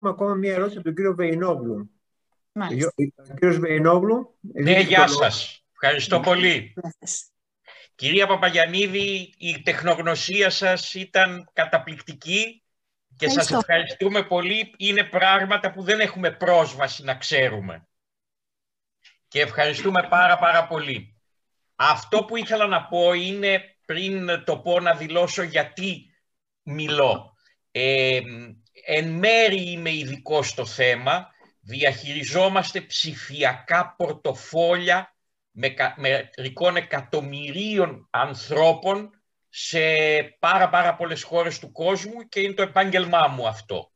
ακόμα μία ερώτηση από τον κύριο Βεϊνόγλου. Ο κύριος Βεϊνόγλου. Ναι, γεια σας. Ευχαριστώ πολύ. Κυρία Παπαγιαννίδη, η τεχνογνωσία σας ήταν καταπληκτική και σας ευχαριστούμε πολύ. Είναι πράγματα που δεν έχουμε πρόσβαση να ξέρουμε. Και ευχαριστούμε πάρα πάρα πολύ. Αυτό που ήθελα να πω είναι, πριν το πω να δηλώσω γιατί μιλώ. Ε, εν μέρη είμαι ειδικό στο θέμα, διαχειριζόμαστε ψηφιακά πορτοφόλια με, μερικών εκατομμυρίων ανθρώπων σε πάρα πάρα πολλές χώρες του κόσμου και είναι το επάγγελμά μου αυτό.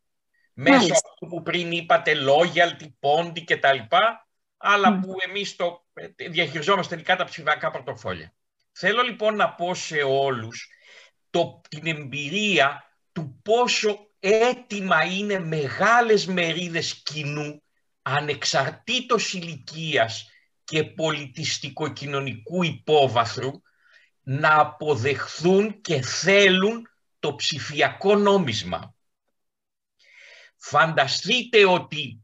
Μέσω αυτού που πριν είπατε loyalty, pondy και τα λοιπά, αλλά που εμείς το ε, διαχειριζόμαστε τελικά τα ψηφιακά πορτοφόλια. Θέλω λοιπόν να πω σε όλους το, την εμπειρία του πόσο έτοιμα είναι μεγάλες μερίδες κοινού ανεξαρτήτως ηλικίας και πολιτιστικο-κοινωνικού υπόβαθρου να αποδεχθούν και θέλουν το ψηφιακό νόμισμα. Φανταστείτε ότι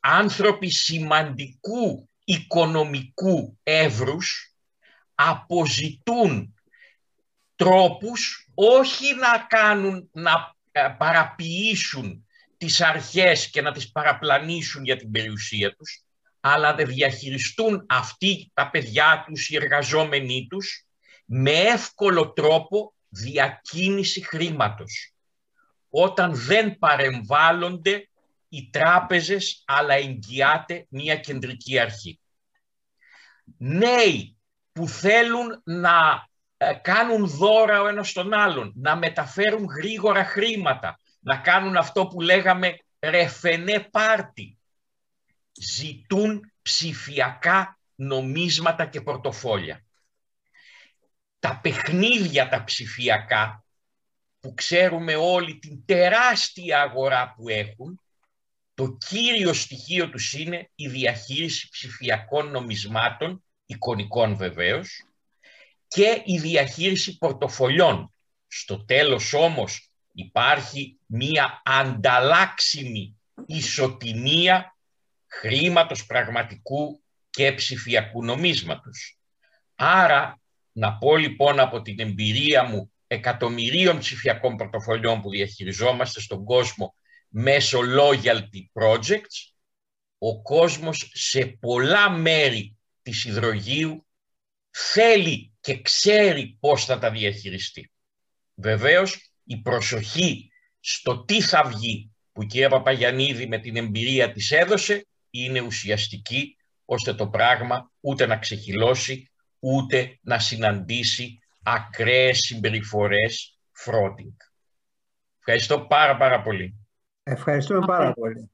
άνθρωποι σημαντικού οικονομικού εύρους αποζητούν τρόπους όχι να κάνουν, να ε, παραποιήσουν τις αρχές και να τις παραπλανήσουν για την περιουσία τους, αλλά να διαχειριστούν αυτοί τα παιδιά τους, οι εργαζόμενοι τους, με εύκολο τρόπο διακίνηση χρήματος. Όταν δεν παρεμβάλλονται οι τράπεζες, αλλά εγγυάται μια κεντρική αρχή. Νέοι που θέλουν να ε, κάνουν δώρα ο ένας τον άλλον, να μεταφέρουν γρήγορα χρήματα, να κάνουν αυτό που λέγαμε ρεφενέ πάρτι. Ζητούν ψηφιακά νομίσματα και πορτοφόλια. Τα παιχνίδια τα ψηφιακά, που ξέρουμε όλοι την τεράστια αγορά που έχουν, το κύριο στοιχείο τους είναι η διαχείριση ψηφιακών νομισμάτων, εικονικών βεβαίως, και η διαχείριση πορτοφολιών. Στο τέλος όμως υπάρχει μία ανταλλάξιμη ισοτιμία χρήματος πραγματικού και ψηφιακού νομίσματος. Άρα, να πω λοιπόν από την εμπειρία μου εκατομμυρίων ψηφιακών πορτοφολιών που διαχειριζόμαστε στον κόσμο μέσω loyalty projects, ο κόσμος σε πολλά μέρη της υδρογείου θέλει και ξέρει πώς θα τα διαχειριστεί. Βεβαίως, η προσοχή στο τι θα βγει που η κυρία Παπαγιαννίδη με την εμπειρία της έδωσε είναι ουσιαστική ώστε το πράγμα ούτε να ξεχυλώσει ούτε να συναντήσει ακραίες συμπεριφορές frauding. Ευχαριστώ πάρα πάρα πολύ. Ευχαριστούμε πάρα πολύ.